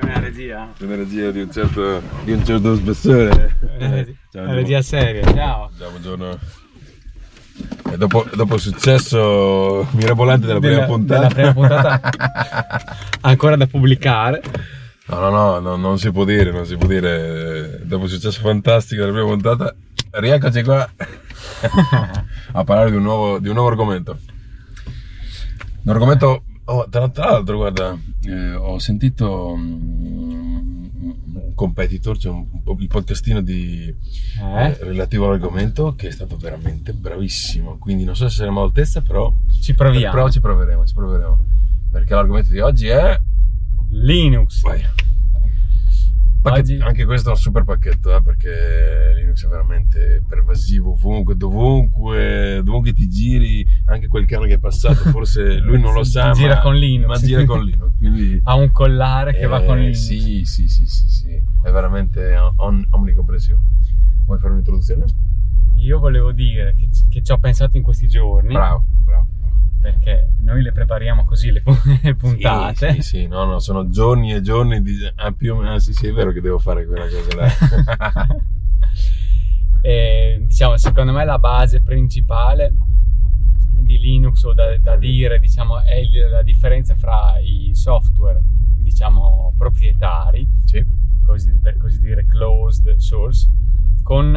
Regia. C'è una regia di un certo, di un certo spessore. Eh, Ciao, una regia seria, ciao. Ciao, buongiorno. E dopo, dopo il successo mirabolante della, prima puntata. Della prima puntata ancora da pubblicare. No, no, no, no, non si può dire, non si può dire. Dopo il successo fantastico della prima puntata, rieccoci qua a parlare di un nuovo, di un nuovo argomento. Un argomento, oh, tra, l'altro, guarda, eh, ho sentito mm, un competitor, cioè un, un- il podcastino di, Eh? eh, relativo all'argomento, che è stato veramente bravissimo. Quindi non so se saremo all'altezza, però, Ci proviamo. però ci proveremo, ci proveremo. Perché l'argomento di oggi è... Linux. Vai. Pacchet- Oggi- Anche questo è un super pacchetto, eh, perché Linux è veramente pervasivo ovunque, dovunque, dovunque ti giri, anche quel cane che è passato, forse lui non lo sa, Gira ma, con Linux. ma gira con Linux. Quindi, Ha un collare che va eh, con Linux. Sì, sì, sì, sì, sì, è veramente on- omnicomprensivo. Vuoi fare un'introduzione? Io volevo dire che, che ci ho pensato in questi giorni. Bravo. Perché noi le prepariamo così le, pu- le puntate. Sì, sì, sì, no, no, sono giorni e giorni di... Ah, più o meno, ah, sì, sì, è vero che devo fare quella cosa là. E, diciamo, secondo me la base principale di Linux o da, da dire diciamo, è la differenza fra i software diciamo, proprietari, sì, così- per così dire closed source, con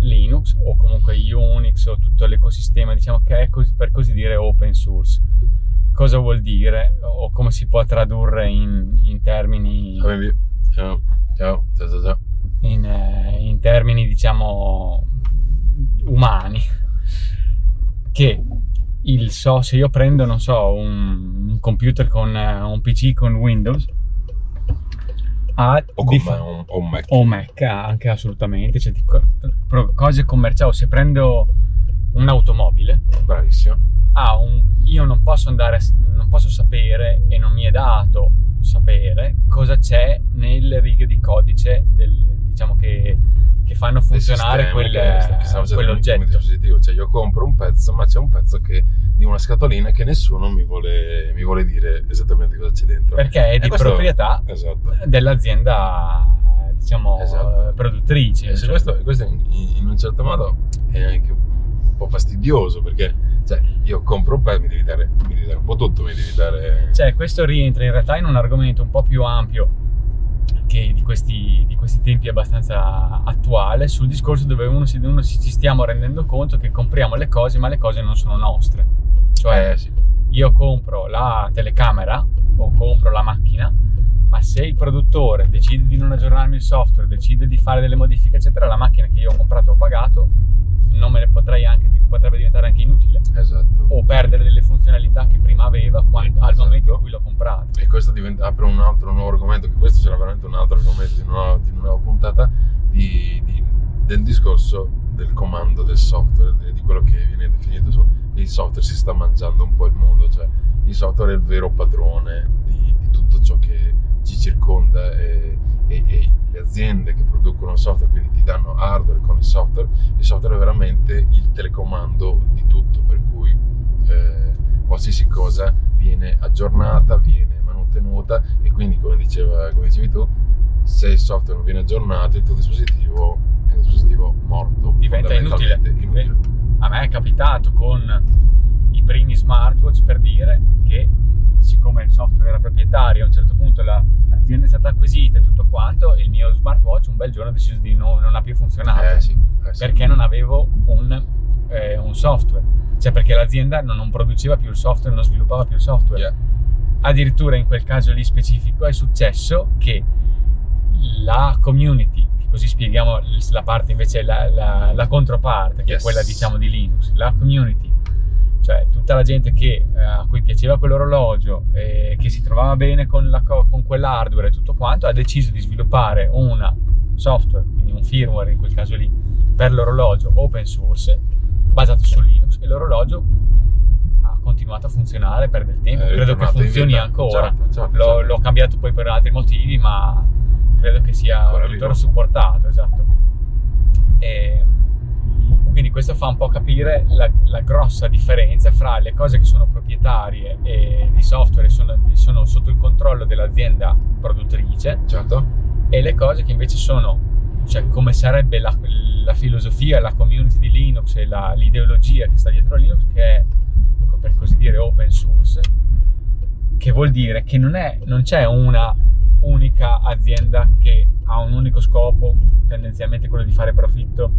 Linux o comunque Unix o tutto l'ecosistema diciamo, che è così- per così dire open source. Cosa vuol dire o come si può tradurre in, in termini ciao, ciao, ciao, ciao, ciao. in, eh, in termini diciamo umani che il so se io prendo non so un, un computer con eh, un PC con Windows ha O con me, un, o un Mac. o Mac anche assolutamente cioè di co- cose commerciali se prendo un'automobile Bravissimo. ha un, io non posso andare, a non posso sapere e non mi è dato sapere cosa c'è nelle righe di codice del, diciamo che, che fanno funzionare quel, che che quell'oggetto. Cioè, io compro un pezzo, ma c'è un pezzo che di una scatolina che nessuno mi vuole, mi vuole dire esattamente cosa c'è dentro. Perché è di questo- proprietà Esatto. dell'azienda diciamo Esatto. produttrice. E cioè- questo, questo in, in un certo modo è anche un po' fastidioso perché cioè, io compro un pezzo, mi devi dare, mi devi dare un po' tutto, mi devi dare. Cioè, questo rientra in realtà in un argomento un po' più ampio che di questi, di questi tempi è abbastanza attuale, sul discorso dove uno, si, uno si- ci stiamo rendendo conto che compriamo le cose, ma le cose non sono nostre. Cioè, io compro la telecamera o compro la macchina, ma se il produttore decide di non aggiornarmi il software, decide di fare delle modifiche, eccetera, la macchina che io ho comprato o pagato non me ne potrei anche, potrebbe diventare anche inutile Esatto. o perdere delle funzionalità che prima aveva quando- al Esatto. momento in cui l'ho comprato. E questo diventa, apre un altro nuovo argomento, che questo sarà veramente un altro argomento di una nuova, di una puntata, di- di- del discorso del comando del software, di, quello che viene definito il software si sta mangiando un po' il mondo, cioè il software è il vero padrone di, di tutto ciò che ci circonda e, e- e le aziende che producono software, quindi ti danno hardware con il software, il software è veramente il telecomando di tutto, per cui eh, qualsiasi cosa viene aggiornata, viene manutenuta e quindi come, diceva, come dicevi tu, se il software non viene aggiornato il tuo dispositivo un dispositivo morto. Diventa inutile. inutile. A me è capitato con i primi smartwatch per dire che siccome il software era proprietario, a un certo punto la- l'azienda è stata acquisita e tutto quanto, il mio smartwatch un bel giorno ha deciso di no- non ha più funzionato. Eh sì, eh sì. perché non avevo un, eh, un software, cioè perché l'azienda non, non produceva più il software, non sviluppava più il software. Yeah. Addirittura in quel caso lì specifico è successo che la community, così spieghiamo la parte invece, la, la- la controparte, che Yes. è quella diciamo di Linux, la community, cioè tutta la gente che, eh, a cui piaceva quell'orologio e che si trovava bene con, la co- con quell'hardware e tutto quanto, ha deciso di sviluppare una software, quindi un firmware in quel caso lì, per l'orologio open source, basato su Linux e l'orologio ha continuato a funzionare per del tempo, Eh, credo che funzioni ancora. Certo, certo, l'ho, certo. l'ho cambiato poi per altri motivi, ma credo che sia Ancora tuttora vivo. supportato, esatto. E, Quindi questo fa un po' capire la, la grossa differenza fra le cose che sono proprietarie e di software e sono, sono sotto il controllo dell'azienda produttrice Certo. e le cose che invece sono, cioè come sarebbe la, la filosofia, la community di Linux e la- l'ideologia che sta dietro a Linux, che è per così dire open source, che vuol dire che non, è, non c'è una unica azienda che ha un unico scopo, tendenzialmente quello di fare profitto,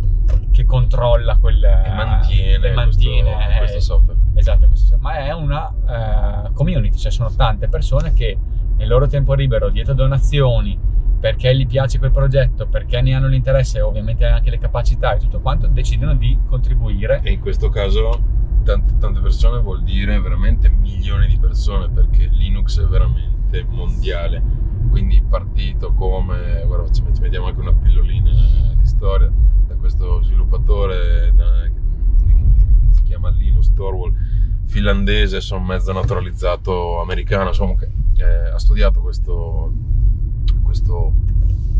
che controlla quel... E mantiene, e mantiene questo, eh, questo software. Esatto, questo- ma è una eh, community, cioè sono tante persone che nel loro tempo libero, dietro donazioni, perché gli piace quel progetto, perché ne hanno l'interesse e ovviamente anche le capacità e tutto quanto, decidono di contribuire. E in questo caso tante, tante persone vuol dire veramente milioni di persone perché Linux è veramente mondiale. Quindi partito come, guarda, ci mettiamo anche una pillolina di storia da questo sviluppatore da- che si chiama Linus Torvald, finlandese, sono mezzo naturalizzato americano, insomma, che eh, ha studiato questo, questo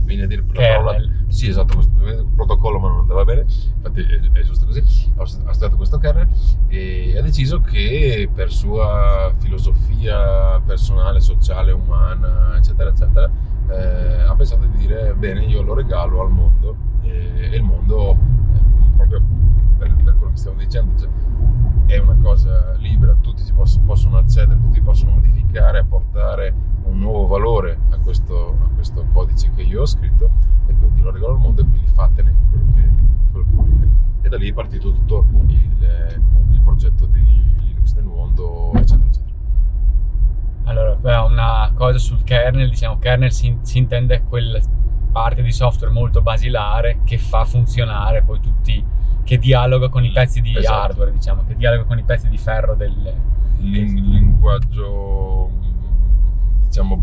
viene a dire la parola. Sì esatto questo protocollo ma non andava bene infatti è, è giusto così. Ha ha studiato questo kernel e ha deciso che per sua filosofia personale sociale umana eccetera eccetera eh, ha pensato di dire bene io lo regalo al mondo e, e il mondo eh, proprio per, per quello che stiamo dicendo cioè, è una cosa libera, tutti possono accedere, tutti possono modificare, apportare un nuovo valore a questo, a questo codice che io ho scritto e quindi lo regalo al mondo e quindi fatene quello che, quello che volete. E da lì è partito tutto il, il progetto di Linux nel mondo, eccetera, eccetera. Allora, una cosa sul kernel, diciamo, kernel si, si intende quella parte di software molto basilare che fa funzionare poi tutti, che dialoga con i pezzi di Esatto. hardware, diciamo, che dialoga con i pezzi di ferro del... Linguaggio diciamo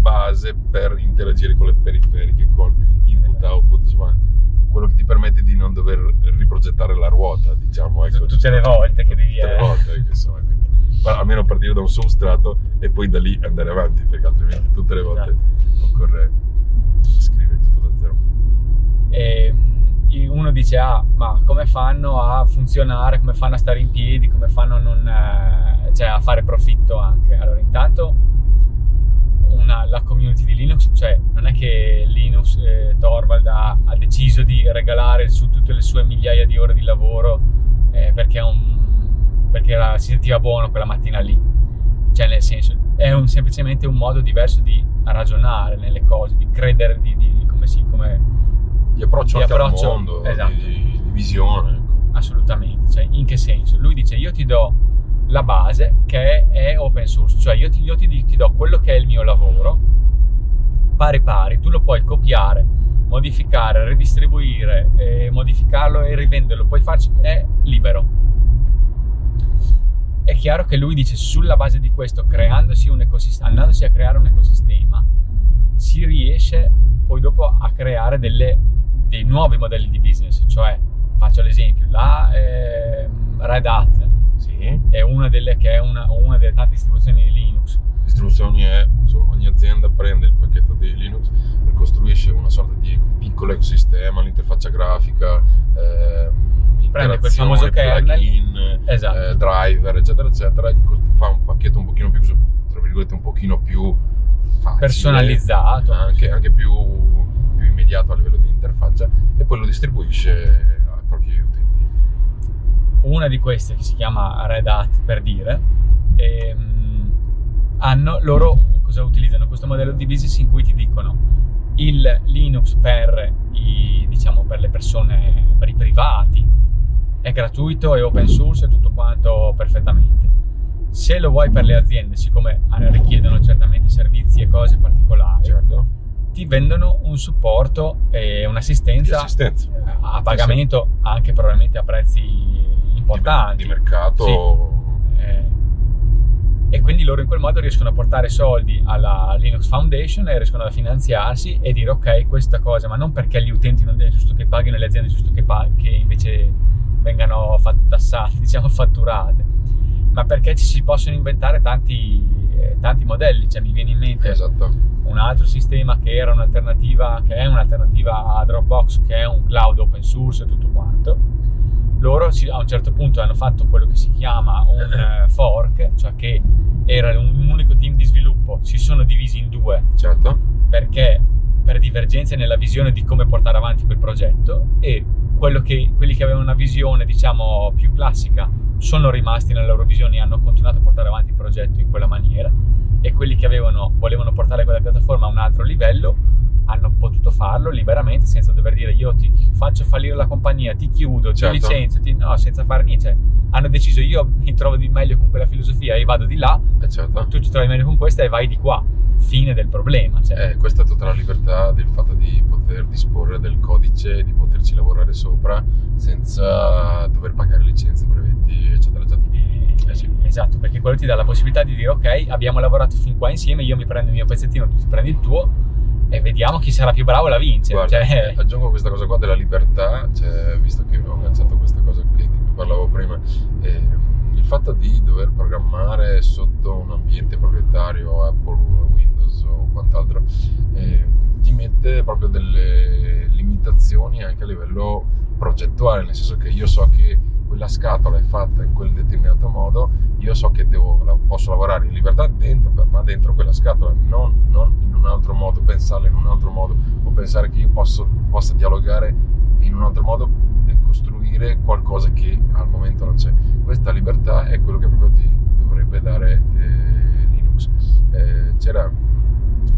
base per interagire con le periferiche, con input, Esatto. output, insomma, quello che ti permette di non dover riprogettare la ruota, diciamo. Ecco, tutte le volte che devi... tutte le eh, volte, ecco, insomma, quindi, almeno partire da un substrato e poi da lì andare avanti, perché altrimenti tutte le volte Esatto. occorre scrivere tutto da zero. E mm, uno dice, ah, ma come fanno a funzionare, come fanno a stare in piedi, come fanno a, non, eh, cioè, a fare profitto anche? Allora, intanto una- la community di Linux, cioè non è che Linux eh, Torvald ha, ha deciso di regalare su tutte le sue migliaia di ore di lavoro eh, perché, un- perché era- si sentiva buono quella mattina lì. Cioè, nel senso, è un- semplicemente un modo diverso di ragionare nelle cose, di credere, di, di- come si, come, Di approccio Di anche approccio, al mondo, esatto. di, di visione. ecco. Assolutamente, cioè in che senso? Lui dice io ti do la base che è, open source, cioè io, ti, io ti, ti do quello che è il mio lavoro, pari pari, tu lo puoi copiare, modificare, ridistribuire, eh, modificarlo e rivenderlo, puoi farci, è libero. È chiaro che lui dice sulla base di questo, creandosi un ecosistema, andandosi a creare un ecosistema, si riesce poi dopo a creare delle- dei nuovi modelli di business, cioè faccio l'esempio, la ehm, Red Hat Sì. è una delle, che è una, una delle tante distribuzioni di Linux. Istruzioni è, insomma, ogni azienda prende il pacchetto di Linux e costruisce una sorta di piccolo ecosistema, l'interfaccia grafica, ehm, Prende quel famoso plugin, Esatto. eh, driver, eccetera, eccetera, cost- fa un pacchetto un pochino più, tra virgolette, un pochino più facile, Personalizzato. anche, anche più, più immediato a livello di interfaccia e poi lo distribuisce ai propri utenti. Una di queste che si chiama Red Hat per dire, ehm, hanno loro cosa utilizzano? Questo modello di business in cui ti dicono il Linux per i, diciamo, per le persone, per i privati è gratuito, è open source, è tutto quanto perfettamente. Se lo vuoi per le aziende, siccome richiedono certamente servizi e cose particolari, Certo. Ti vendono un supporto e un'assistenza assistenza. a pagamento anche probabilmente a prezzi importanti Di, mercato. Eh, e quindi loro in quel modo riescono a portare soldi alla Linux Foundation e riescono a finanziarsi e dire ok questa cosa ma non perché gli utenti non è giusto che paghino e le aziende è giusto che, pa- che invece vengano tassate diciamo fatturate ma perché ci si possono inventare tanti, eh, tanti modelli cioè mi viene in mente Esatto. un altro sistema che era un'alternativa, che è un'alternativa a Dropbox, che è un cloud open source e tutto quanto, loro a un certo punto hanno fatto quello che si chiama un eh, fork, cioè che era un, un unico team di sviluppo, si sono divisi in due Certo. perché per divergenze nella visione di come portare avanti quel progetto e che- quelli che avevano una visione diciamo più classica sono rimasti nella loro visione e hanno continuato a portare avanti il progetto in quella maniera e quelli che avevano, volevano portare quella piattaforma a un altro livello hanno potuto farlo liberamente senza dover dire io ti faccio fallire la compagnia, ti chiudo, ti Certo. licenzio, ti- no, senza fare niente. Cioè, hanno deciso io mi trovo di meglio con quella filosofia e vado di là, Eh, certo. tu ti trovi meglio con questa e vai di qua. Fine del problema. Cioè. Eh, questa è tutta la libertà del fatto di poter disporre del codice, di poterci lavorare sopra senza dover pagare licenze, brevetti, eccetera, eccetera. Eh sì. Esatto, perché quello ti dà la possibilità di dire ok, abbiamo lavorato fin qua insieme, io mi prendo il mio pezzettino, tu ti prendi il tuo e vediamo chi sarà più bravo la vince. Guarda, Cioè, eh, aggiungo questa cosa qua della libertà, cioè, visto che ho lanciato questa cosa che- di cui parlavo prima, ehm, il fatto di dover programmare sotto un ambiente proprietario, Apple, Windows o quant'altro, ehm, ti mette proprio delle limitazioni anche a livello progettuale, nel senso che io so che quella scatola è fatta in quel determinato modo, io so che devo, posso lavorare in libertà dentro, ma dentro quella scatola, non, non in un altro modo, pensarla in un altro modo, o pensare che io posso, possa dialogare in un altro modo e costruire qualcosa che al momento non c'è. Questa libertà è quello che proprio ti dovrebbe dare eh, Linux. Eh, c'era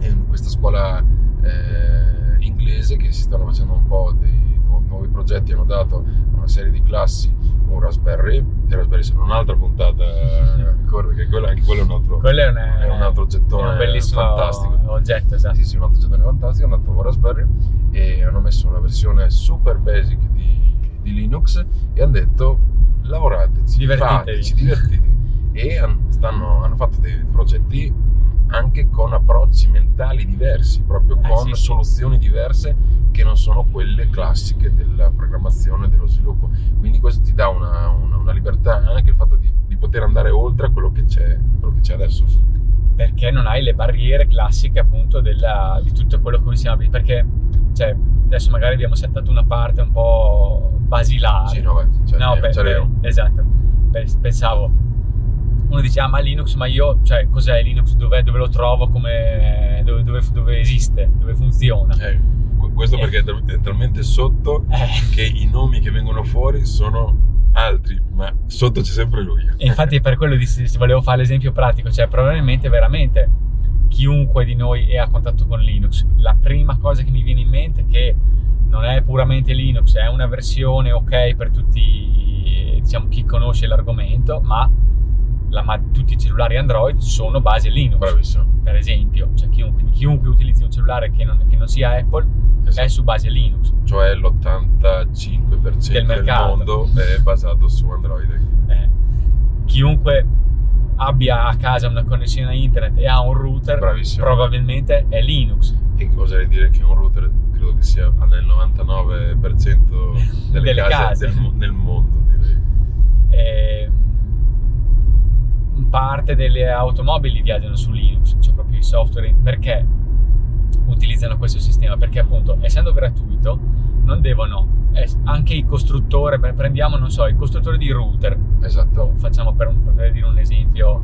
in questa scuola eh, inglese che si stanno facendo un po' dei nu- nuovi progetti, hanno dato a una serie di classi un Raspberry, e Raspberry sono un'altra puntata ancora, perché quello, anche quello è un altro, quello è un, è un altro gettone è un bellissimo fantastico. oggetto, esatto. Sì, sì, un altro gettone fantastico, hanno dato un Raspberry e hanno messo una versione super basic di, di Linux e hanno detto lavorateci, Divertitevi. fateci, divertitevi. E stanno- hanno fatto dei progetti anche con approcci mentali diversi, proprio Eh, con sì, soluzioni diverse che non sono quelle classiche della programmazione e dello sviluppo. Quindi questo ti dà una, una- una libertà, anche il fatto di, di poter andare oltre a quello che c'è, quello che c'è adesso. perché non hai le barriere classiche appunto della- di tutto quello che siamo perché cioè, adesso magari abbiamo settato una parte un po' basilare Sì, no, beh, cioè, no, per- per- esatto Per- pensavo uno dice ah ma Linux ma io cioè cos'è Linux? Dove, dove lo trovo? Come dove, dove- dove esiste? Dove funziona? Eh, qu- questo perché è tal- è talmente sotto Eh, che i nomi che vengono fuori sono altri, ma sotto c'è sempre lui. E infatti per quello dissi, se volevo fare l'esempio pratico, cioè probabilmente veramente chiunque di noi è a contatto con Linux, la prima cosa che mi viene in mente è che non è puramente Linux, è una versione ok per tutti, diciamo, chi conosce l'argomento, ma, la- ma tutti i cellulari Android sono base Linux, Bravissimo. per esempio, cioè chiunque, chiunque utilizzi un cellulare che non, che non sia Apple è Esatto. su base Linux. Cioè l'85% Del del, mondo è basato su Android. Eh, chiunque abbia a casa una connessione a internet e ha un router, Bravissimo. probabilmente è Linux. E oserei dire che un router credo che sia nel 99% delle, Delle case, case. del nel mondo, direi. E, parte delle automobili viaggiano su Linux, cioè proprio i software. Perché utilizzano questo sistema? Perché appunto, essendo gratuito, non devono. eh, anche i costruttori, beh, prendiamo, non so, i costruttori di router, Esatto. facciamo per, un- per dire un esempio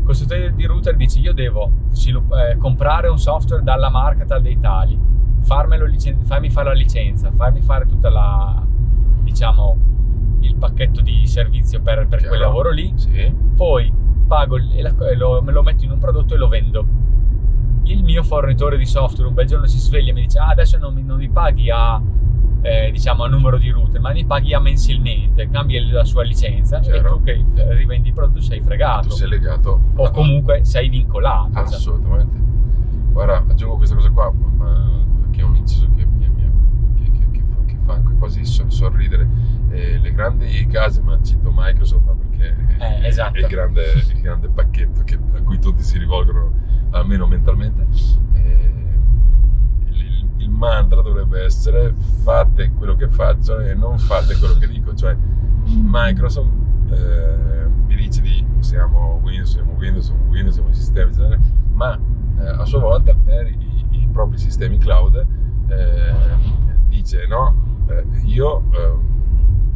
il costruttore di router dice io devo eh, comprare un software dalla marca tal dei tali licen- farmi fare la licenza farmi fare tutta la diciamo il pacchetto di servizio per, per quel lavoro lì Sì. poi pago e la- e lo, me lo metto in un prodotto e lo vendo il mio fornitore di software un bel giorno si sveglia e mi dice ah, adesso non mi, non mi paghi a eh, diciamo a numero di router ma mi paghi a mensilmente cambi la sua licenza e Chiaro. tu che rivendi il prodotto sei fregato Tu sei legato. o comunque sei vincolato esatto. Assolutamente. Guarda, aggiungo questa cosa qua, che è un inciso che, mi, mi- che, che- che fa, quasi so- sorridere. Eh, le grandi case, ma cito Microsoft ma perché Eh, è, esatto. è il, grande, il grande pacchetto che- a cui tutti si rivolgono, almeno mentalmente. Eh, il, il mantra dovrebbe essere fate quello che faccio e non fate quello che dico, cioè Microsoft eh, vi dice di siamo Windows, siamo Windows, siamo Windows, siamo sistemi, eccetera, ma eh, a sua volta per i, i propri sistemi cloud eh, dice no, eh, io eh,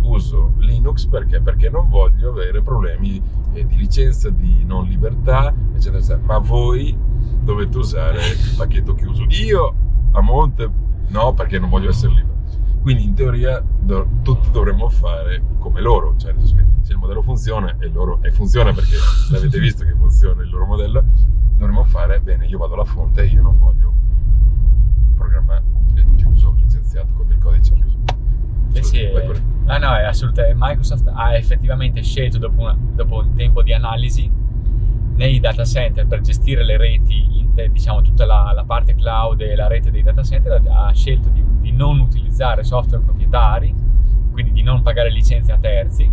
uso Linux perché? Perché non voglio avere problemi eh, di licenza, di non libertà, eccetera, eccetera. Ma voi dovete usare il pacchetto chiuso. Io a monte no, perché non voglio essere libero. Quindi in teoria do, tutti dovremmo fare come loro, cioè se il modello funziona e, loro, e funziona perché l'avete visto che funziona il loro modello, dovremmo fare bene, io vado alla fonte e io non voglio un licenziato con del codice chiuso. Eh sì, ah no, è assolutamente. Microsoft ha effettivamente scelto dopo, una, dopo un tempo di analisi nei data center per gestire le reti, diciamo tutta la, la, parte cloud e la rete dei data center, ha scelto di, di, non utilizzare software proprietari, quindi di non pagare licenze a terzi,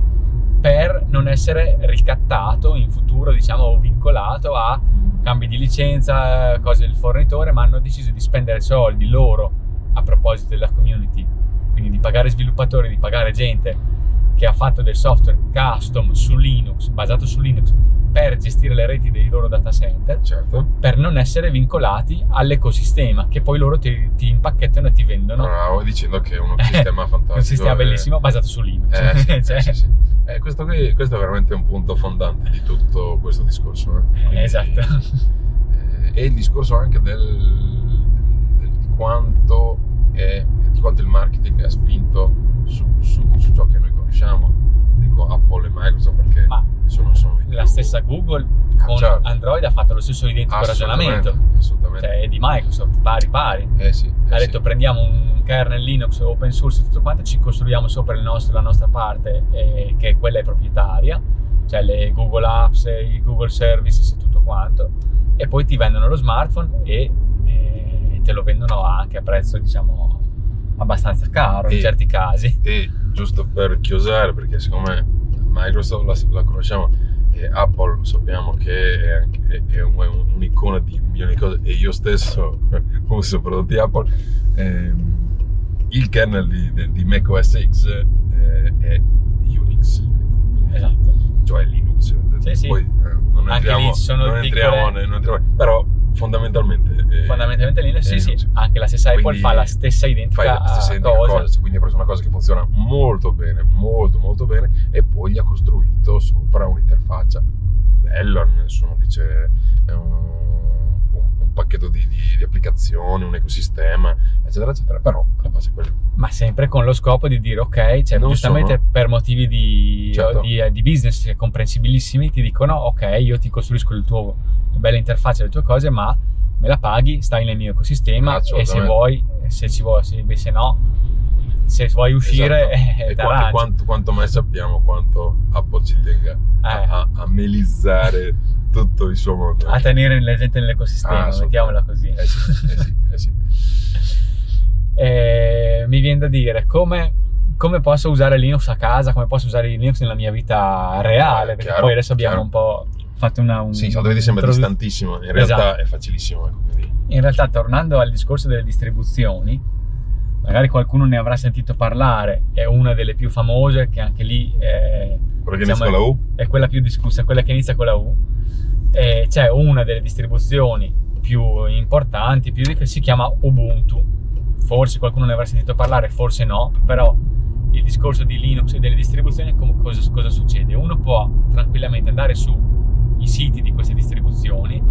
per non essere ricattato in futuro, diciamo, vincolato a cambi di licenza, cose del fornitore, ma hanno deciso di spendere soldi loro a proposito della community, quindi di pagare sviluppatori, di pagare gente che ha fatto del software custom su Linux, basato su Linux, per gestire le reti dei loro data center, certo. per non essere vincolati all'ecosistema che poi loro ti, ti impacchettano e ti vendono. Bravo, dicendo che è un sistema fantastico. un sistema e... bellissimo basato su Linux. Eh, sì, cioè... sì, sì. Eh, questo, qui, questo, è veramente un punto fondante di tutto questo discorso. Eh? Quindi, esatto. Eh, e il discorso anche del, quanto è, di quanto il marketing ha spinto su, su, su ciò che noi conosciamo. Dico Apple e Microsoft perché Ma sono, sono la stessa Google con certo. Android ha fatto lo stesso identico assolutamente, ragionamento. Assolutamente. Cioè, è di Microsoft, pari pari. Eh sì, eh ha detto sì. prendiamo un kernel Linux open source e tutto quanto, ci costruiamo sopra nostro, la nostra parte, eh, che quella è proprietaria, cioè le Google Apps, i Google Services e tutto quanto, e poi ti vendono lo smartphone e te lo vendono anche a prezzo, diciamo, abbastanza caro e, in certi casi. E giusto per chiusare, perché siccome Microsoft la, la conosciamo, e Apple sappiamo che è, anche, è un, un'icona di milioni di cose e io stesso uso prodotti Apple ehm, il kernel di, di Mac OS X eh, è Unix esatto cioè Linux sì, sì. poi eh, non, entriamo, non, entriamo, non entriamo però fondamentalmente eh, fondamentalmente Linux sì, sì anche la stessa Apple fa la stessa identica, la stessa identica cosa. cosa. quindi ha preso una cosa che funziona molto bene molto molto bene e poi gli ha costruito sopra un'interfaccia bella nessuno dice è un, un, un pacchetto di, di, di, applicazioni un ecosistema eccetera eccetera però la base è quella ma sempre con lo scopo di dire ok cioè, giustamente sono... per motivi di, certo. di, di business comprensibilissimi ti dicono ok io ti costruisco il tuo bella interfaccia le tue cose ma me la paghi stai nel mio ecosistema e se vuoi se ci vuoi se, se no se vuoi uscire esatto. eh, e quanto, quanto, quanto, mai sappiamo quanto Apple ci tenga eh. a, a, melizzare tutto il suo mondo a tenere la gente nell'ecosistema ah, mettiamola così eh sì, eh sì, eh sì. Eh, mi viene da dire come, come, posso usare Linux a casa come posso usare Linux nella mia vita reale perché chiaro, poi adesso abbiamo chiaro. un po' fatto una un, sì, dovete sembra introdu- distantissimo in realtà esatto. è facilissimo ecco, in realtà tornando al discorso delle distribuzioni magari qualcuno ne avrà sentito parlare, è una delle più famose, che anche lì è, quella diciamo? È quella più discussa, quella che inizia con la U. E c'è una delle distribuzioni più importanti, più di che si chiama Ubuntu. Forse qualcuno ne avrà sentito parlare, forse no, però il discorso di Linux e delle distribuzioni cosa, cosa succede? Uno può tranquillamente andare sui siti di queste distribuzioni,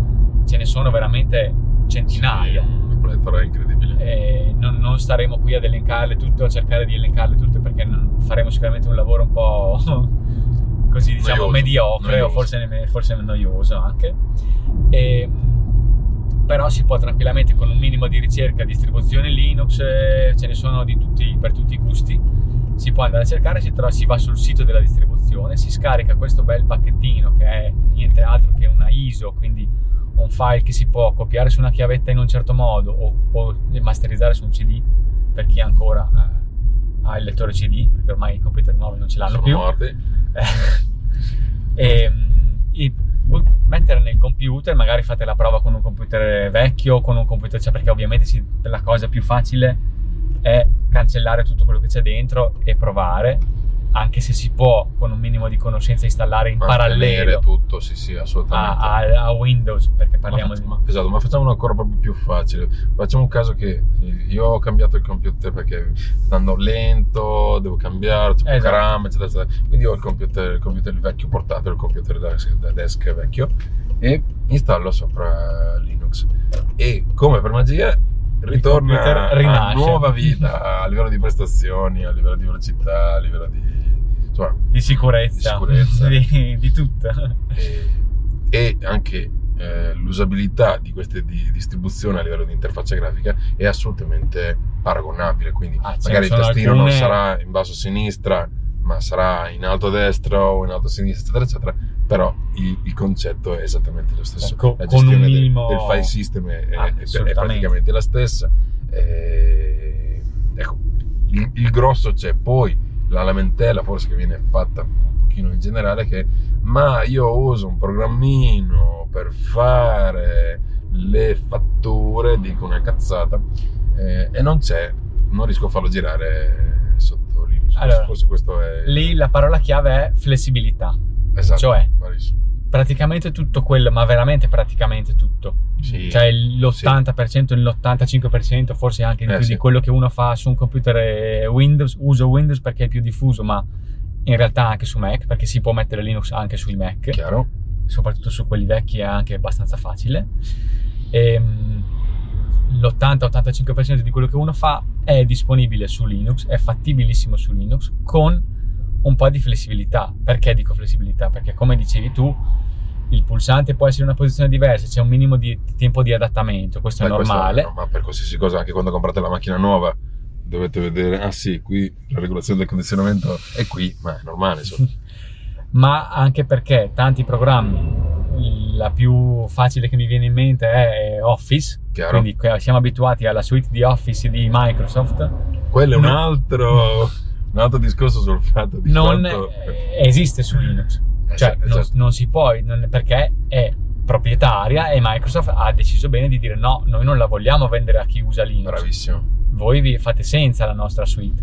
ce ne sono veramente centinaia. Sì pletora incredibile. Eh, non, non, staremo qui ad elencarle tutte o a cercare di elencarle tutte perché faremo sicuramente un lavoro un po' così diciamo noioso, mediocre noioso. o forse, forse noioso anche. E, però si può tranquillamente con un minimo di ricerca, distribuzione Linux, eh, ce ne sono tutti, per tutti i gusti, si può andare a cercare, si, trova, si va sul sito della distribuzione, si scarica questo bel pacchettino che è niente altro che una ISO, quindi un file che si può copiare su una chiavetta in un certo modo o, o masterizzare su un CD per chi ancora eh, ha il lettore CD, perché ormai i computer nuovi non ce l'hanno Sono più. morti. e, e, mettere nel computer, magari fate la prova con un computer vecchio, con un computer, cioè perché ovviamente si, la cosa più facile è cancellare tutto quello che c'è dentro e provare anche se si può con un minimo di conoscenza installare in parallelo tutto, sì, sì, a, assolutamente. a- Windows, perché Ma parliamo fac- di... ma- esatto, ma facciamo ancora proprio più facile. Facciamo un caso che io ho cambiato il computer perché sta andando lento, devo cambiare, c'è Esatto. RAM, eccetera, eccetera. Quindi ho il computer, il computer vecchio portatile, il computer da, da desk vecchio e installo sopra Linux. E come per magia ritorna a nuova vita a livello di prestazioni, a livello di velocità, a livello di... insomma, di sicurezza, Di sicurezza. di, di tutto. e, e anche eh, l'usabilità di queste di- distribuzioni a livello di interfaccia grafica è assolutamente paragonabile. Quindi Ah, magari il tastino non alcune- sarà in basso a sinistra, ma sarà in alto a destra o in alto a sinistra, eccetera, eccetera. Però il, il concetto è esattamente lo stesso. Co- la con un gestione del- minimo- del, file system è, Ah, è- è praticamente la stessa. Eh, ecco, il, il grosso c'è. Poi la lamentela, forse che viene fatta un pochino in generale, che ma io uso un programmino per fare le fatture, dico una cazzata, eh, e non c'è, non riesco a farlo girare. Allora, forse questo è... Lì la parola chiave è flessibilità. esatto, cioè- bravissimo. Praticamente tutto quello, ma veramente praticamente tutto. Sì. Cioè l'80%, l'85%, forse anche di Eh, più sì. di quello che uno fa su un computer Windows. Uso Windows perché è più diffuso, ma in realtà anche su Mac, perché si può mettere Linux anche sui Mac. Chiaro? soprattutto su quelli vecchi è anche abbastanza facile. Ehm, l'80-85% di quello che uno fa è disponibile su Linux, è fattibilissimo su Linux con un po' di flessibilità. Perché dico flessibilità? Perché come dicevi tu, il pulsante può essere in una posizione diversa, c'è un minimo di tempo di adattamento, questo è Beh, questo normale. no, ma per qualsiasi cosa, anche quando comprate la macchina nuova, dovete vedere, ah sì, qui la regolazione del condizionamento è qui, ma è normale, insomma. ma anche perché tanti programmi, la più facile che mi viene in mente è Office, Chiaro? quindi siamo abituati alla suite di Office di Microsoft, Quello è un No. altro, un altro discorso sul fatto di non quanto... esiste su Linux, Eh, cioè esatto, non, esatto. non si può, non- perché è proprietaria e Microsoft ha deciso bene di dire no, noi non la vogliamo vendere a chi usa Linux, Bravissimo. voi vi fate senza la nostra suite.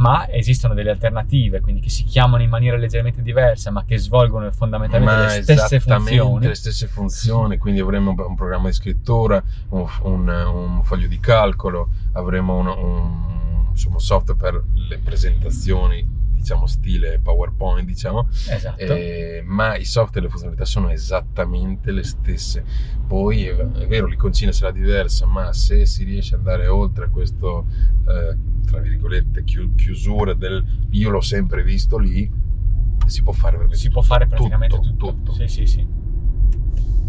Ma esistono delle alternative, quindi che si chiamano in maniera leggermente diversa, ma che svolgono fondamentalmente Ma le stesse funzioni. le stesse funzioni, quindi avremo un, un programma di scrittura, un, un- un foglio di calcolo, avremo un, un- insomma, software per le presentazioni, diciamo stile PowerPoint, diciamo, Esatto. Eh, ma i software e le funzionalità sono esattamente le stesse. Poi è, è vero, l'iconcina sarà diversa, ma se si riesce ad andare oltre questo, eh, tra virgolette, chiu- chiusura del io l'ho sempre visto lì, si può fare veramente si può tutto, fare praticamente tutto. tutto. Sì, sì, sì.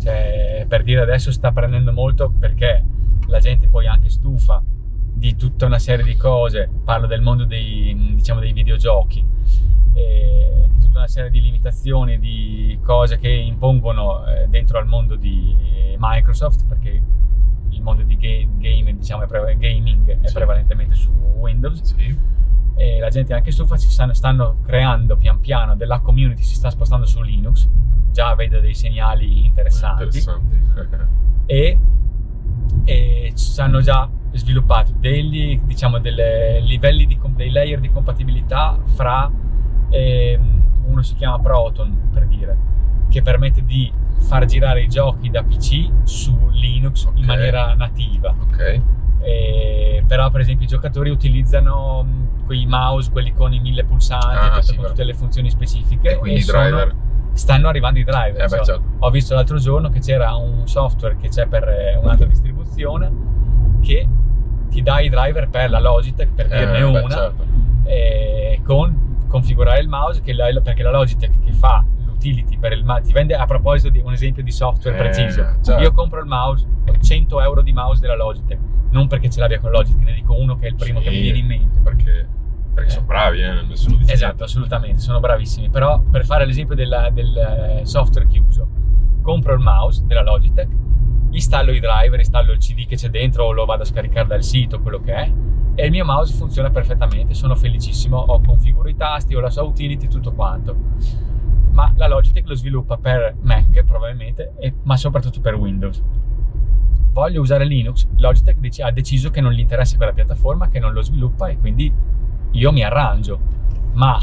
Cioè, per dire adesso sta prendendo molto perché la gente poi anche stufa di tutta una serie di cose. Parlo del mondo dei, diciamo, dei videogiochi, e di tutta una serie di limitazioni, di cose che impongono eh, dentro al mondo di Microsoft, perché il mondo di ga- game, diciamo, è pre- gaming è Sì. prevalentemente su Windows Sì. e la gente anche stufa, si stanno, stanno creando pian piano della community, si sta spostando su Linux, già vedo dei segnali interessanti Interessanti. e, e ci hanno già sviluppato degli, diciamo, livelli di, dei layer di compatibilità fra ehm, uno si chiama Proton per dire, che permette di far girare i giochi da PC su Linux Ok. in maniera nativa. ok. Eh, però per esempio i giocatori utilizzano mh, quei mouse, quelli con i mille pulsanti, Ah, sì, con vero. tutte le funzioni specifiche E quindi i sono- driver. stanno arrivando i driver. Eh beh, Cioè, certo. Ho visto l'altro giorno che c'era un software che c'è per eh, un'altra distribuzione che ti dà i driver per la Logitech, per dirne Eh, beh, una, certo. eh, con configurare il mouse, che la- perché la Logitech che fa l'utility per il mouse, ti vende a proposito di un esempio di software Eh, preciso. certo. Io compro il mouse, ho 100 euro di mouse della Logitech, non perché ce l'abbia con Logitech, ne dico uno che è il primo Sì, che mi viene in mente. Perché, perché Eh. sono bravi, eh, nessuno dice Esatto, assolutamente, sono bravissimi. Però per fare l'esempio della- del eh, software chiuso, compro il mouse della Logitech, installo i driver, installo il CD che c'è dentro o lo vado a scaricare dal sito, quello che è, e il mio mouse funziona perfettamente, sono felicissimo, ho configuro i tasti, ho la sua utility, tutto quanto. Ma la Logitech lo sviluppa per Mac probabilmente, e- ma soprattutto per Windows. Voglio usare Linux, Logitech dec- ha deciso che non gli interessa quella piattaforma, che non lo sviluppa e quindi io mi arrangio ma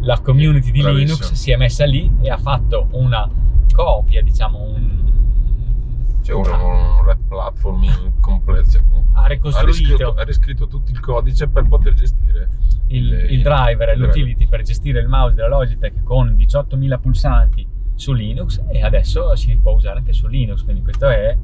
la community di Bravissimo. Linux si è messa lì e ha fatto una copia, diciamo, un... C'è un, un red platform completo. cioè, ha ricostruito ha riscritto tutto il codice per poter gestire il, le- il driver e il l'utility per gestire il mouse della Logitech con 18.000 pulsanti su Linux e adesso si può usare anche su Linux, quindi questo è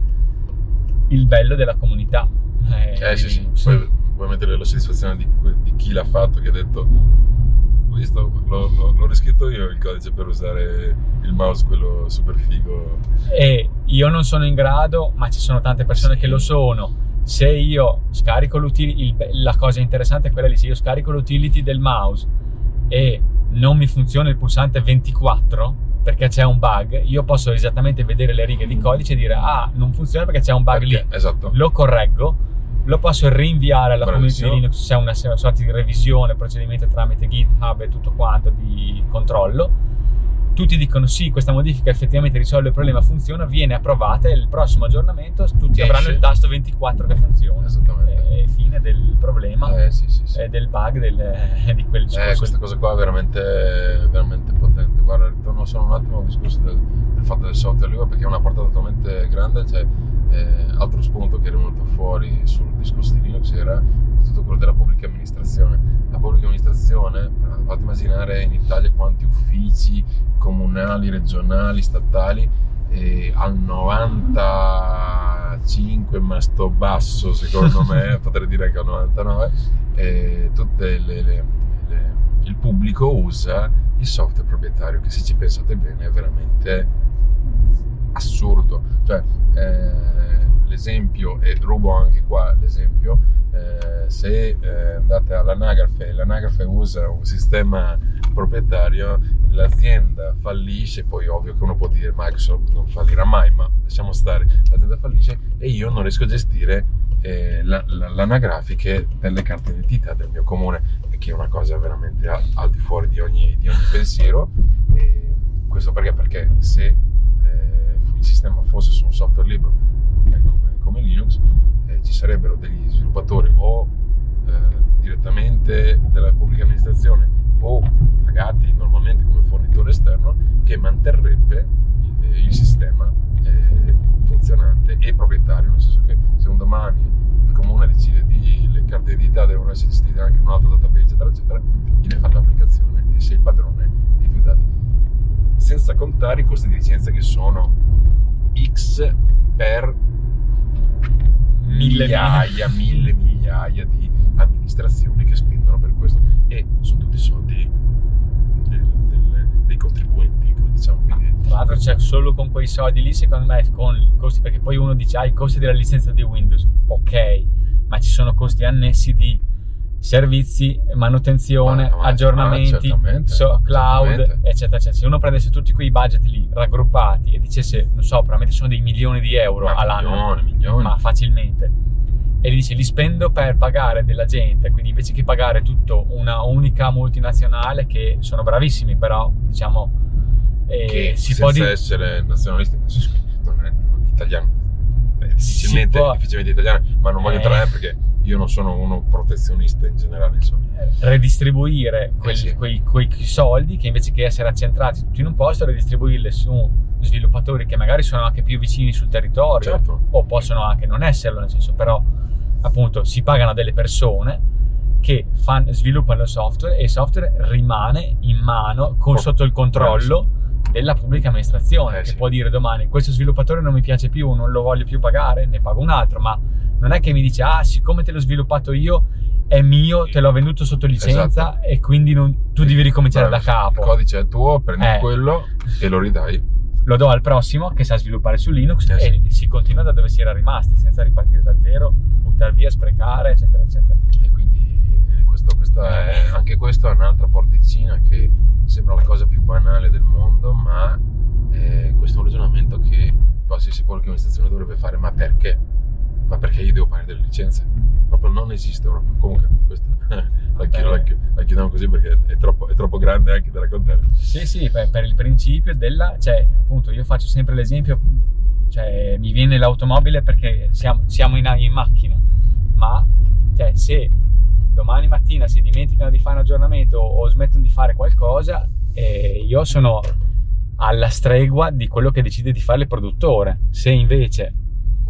il bello della comunità. eh, Eh sì, sì. Linux. Poi vuoi mettere la soddisfazione di, di chi l'ha fatto, che ha detto "Ho visto, l'ho, l'ho- l'ho riscritto io il codice per usare il mouse, quello super figo. E io non sono in grado, ma ci sono tante persone Sì. che lo sono. Se io scarico l'utility, il- la cosa interessante è quella lì, se io scarico l'utility del mouse e non mi funziona il pulsante 24 perché c'è un bug, io posso esattamente vedere le righe di codice e dire ah, non funziona perché c'è un bug Perché? lì. Esatto. Lo correggo, lo posso rinviare alla community Bravissimo. di Linux, c'è una, sorta di revisione, procedimento tramite GitHub e tutto quanto di controllo. Tutti dicono sì, questa modifica effettivamente risolve il problema, funziona, viene approvata e il prossimo aggiornamento tutti Esce. avranno il tasto 24 che funziona. Esattamente. E fine del problema Eh sì, sì, sì. e del bug del- di quel Eh, discorso. questa cosa qua è veramente, veramente potente. Guarda, ritorno solo un attimo al discorso del, del fatto del software libero perché è una portata talmente grande. Cioè, eh, altro spunto che è venuto fuori sul discorso di Linux era tutto quello della pubblica amministrazione. La pubblica amministrazione, eh, fate immaginare in Italia quanti uffici comunali, regionali, statali, e al 95, ma sto basso secondo me, potrei dire anche al 99, eh, tutte le- le- le- il pubblico usa il software proprietario che se ci pensate bene è veramente assurdo. Cioè, eh, l'esempio, e rubo anche qua l'esempio, eh, se eh, andate all'anagrafe e l'anagrafe usa un sistema proprietario, l'azienda fallisce, poi ovvio che uno può dire Microsoft non fallirà mai, ma lasciamo stare, l'azienda fallisce e io non riesco a gestire eh, la- la- l'anagrafiche delle carte d'identità del mio comune, che è una cosa veramente al, al di fuori di ogni, di ogni pensiero. E questo perché? Perché se sistema fosse su un software libero come, come- Linux, eh, ci sarebbero degli sviluppatori o eh, direttamente dalla pubblica amministrazione o pagati normalmente come fornitore esterno che manterrebbe il, il sistema eh, funzionante e proprietario, nel senso che se un domani il comune decide di le carte d'identità devono essere gestite anche in un altro database, eccetera, eccetera, viene fatta l'applicazione e sei il padrone dei tuoi dati. Senza contare i costi di licenza che sono X per Mille migliaia, mille migliaia di amministrazioni che spendono per questo e sono tutti soldi del- del- dei contribuenti, come diciamo. Quindi, Tra l'altro c'è solo con quei soldi lì, secondo me, con i costi, perché poi uno dice, ah, i costi della licenza di Windows, ok, ma ci sono costi annessi di servizi, manutenzione, Ma- ma- aggiornamenti, ma certamente, so- cloud, certamente. eccetera, eccetera. Se uno prendesse tutti quei budget lì raggruppati e dicesse, non so, probabilmente sono dei milioni di euro all'anno, milioni, milioni. ma facilmente. E gli dice li spendo per pagare della gente, quindi invece che pagare tutto una unica multinazionale che sono bravissimi, però diciamo eh, che si senza può dire essere nazionalisti, che non è non è italiano, è difficilmente, può- difficilmente italiano, ma non voglio Eh. entrare perché io non sono uno protezionista in generale, insomma. redistribuire quel- Eh sì. quei, quei soldi che invece che essere accentrati tutti in un posto, redistribuirli su sviluppatori che magari sono anche più vicini sul territorio Certo. o possono anche non esserlo, nel senso però appunto si pagano delle persone che fan- sviluppano il software e il software rimane in mano con, Pro- sotto il controllo della pubblica amministrazione Eh che sì. può dire domani questo sviluppatore non mi piace più, non lo voglio più pagare, ne pago un altro, ma non è che mi dice ah siccome te l'ho sviluppato io è mio, te l'ho venduto sotto licenza Esatto. e quindi non- tu devi ricominciare da capo. Il codice è tuo, prendi Eh. quello e lo ridai. Lo do al prossimo che sa sviluppare su Linux Eh e si continua da dove si era rimasti senza ripartire da zero, buttare via, sprecare, eccetera, eccetera. E quindi eh, questo, questa è- anche questa è un'altra porticina che sembra la cosa più banale del mondo, ma eh, questo è un ragionamento che qualsiasi pubblica amministrazione dovrebbe fare. Ma perché? Ma perché io devo pagare delle licenze? Proprio non esiste proprio. Comunque, questa la, chiudo- la la chiudiamo così perché è troppo, è troppo grande anche da raccontare. Sì, sì, per, per il principio della, cioè, appunto, io faccio sempre l'esempio, cioè, mi viene l'automobile perché siamo, siamo in, in macchina, ma cioè, se domani mattina si dimenticano di fare un aggiornamento o smettono di fare qualcosa, eh, io sono alla stregua di quello che decide di fare il produttore. Se invece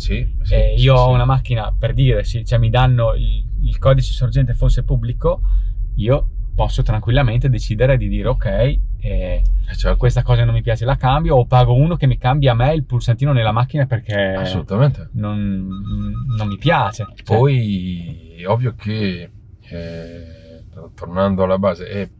Sì, sì, eh, sì, io ho sì. una macchina per dire, sì, cioè mi danno il, il codice sorgente fosse pubblico, io posso tranquillamente decidere di dire ok, eh, Eh, certo, questa cosa non mi piace, la cambio o pago uno che mi cambia a me il pulsantino nella macchina perché assolutamente. non, non mi piace. Cioè, Poi è ovvio che, eh, tornando alla base, è,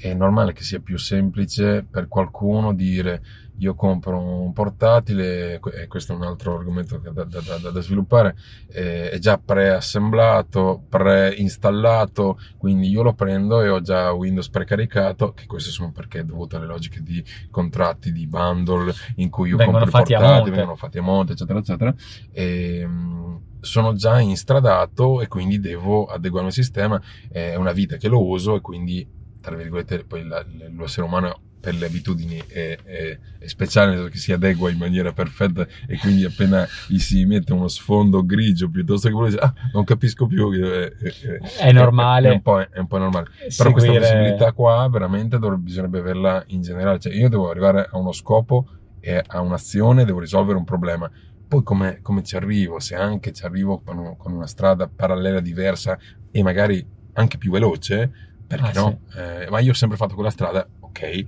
è normale che sia più semplice per qualcuno dire io compro un portatile, e questo è un altro argomento da, da- da- da sviluppare, eh, è già preassemblato, preinstallato, quindi io lo prendo e ho già Windows precaricato, che queste sono perché è dovuto alle logiche di contratti, di bundle, in cui io Vengono compro i fatti a portatili, monte. vengono fatti a monte, eccetera, eccetera. E, mh, sono già instradato e quindi devo adeguarmi al sistema. È una vita che lo uso e quindi, tra virgolette, poi l'essere umano per le abitudini è, è- è speciale, nel senso che si adegua in maniera perfetta e quindi appena gli si mette uno sfondo grigio piuttosto che vuole dire, ah, non capisco più, eh, È normale. È, un po', è un po' normale. Però questa seguire- possibilità qua veramente dovrebbe- bisognerebbe averla in generale. Cioè, io devo arrivare a uno scopo e a un'azione, devo risolvere un problema. Poi come, come ci arrivo? Se anche ci arrivo con, con una strada parallela diversa e magari anche più veloce, perché Ah, no? Eh, ma io ho sempre fatto quella strada, ok,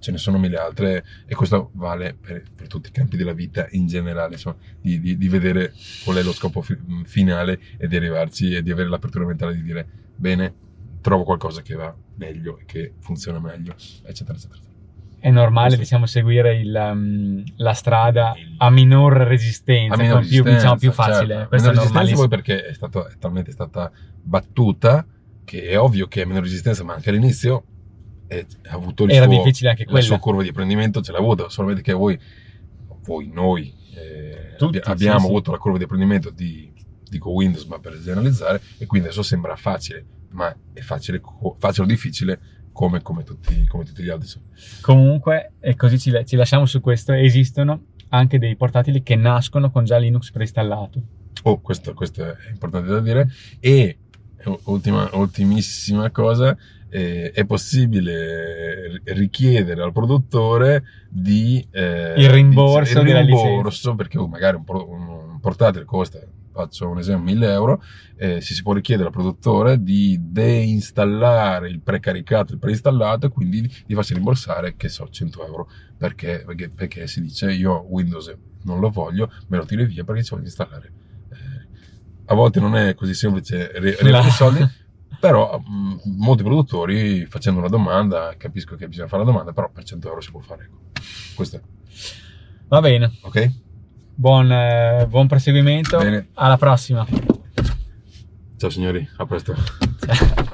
ce ne sono mille altre e questo vale per, per tutti i campi della vita in generale, insomma, di, di- di vedere qual è lo scopo fi- finale e di arrivarci e di avere l'apertura mentale di dire bene, trovo qualcosa che va meglio e che funziona meglio, eccetera, eccetera. È normale, Questo- diciamo, seguire il, um, la strada Il- a minor resistenza, A minor più, diciamo, più facile. certo. Questo è resistenza normalissimo. poi perché è, stato, è talmente stata battuta che è ovvio che è meno resistenza, ma anche all'inizio ha avuto il Era suo, difficile anche la quella. sua curva di apprendimento, ce l'ha avuta, solamente che voi, voi noi, eh, Tutti, abbi- abbiamo sì, sì. avuto la curva di apprendimento di, dico Windows, ma per generalizzare, e quindi adesso sembra facile, ma è facile, facile o difficile come, come tutti, come tutti gli altri. Comunque, e così ci, ci lasciamo su questo, esistono anche dei portatili che nascono con già Linux preinstallato. Oh, questo, questo è importante da dire. E ultima, ultimissima cosa, eh, è possibile richiedere al produttore di eh, Il rimborso di- il rimborso, perché oh, magari un, un portatile costa, faccio un esempio, 1000 euro, eh, si, si può richiedere al produttore di deinstallare il precaricato, il preinstallato e quindi di, farsi rimborsare, che so, 100 euro, perché, perché, perché si dice io Windows non lo voglio, me lo tiro via perché ci voglio installare. Eh, a volte non è così semplice ri- riavere i soldi, però mh, molti produttori facendo una domanda, capisco che bisogna fare la domanda, però per 100 euro si può fare. ecco. Questo è, Va bene, ok? buon, eh, buon proseguimento. Bene. Alla prossima. Ciao signori, a presto. Ciao.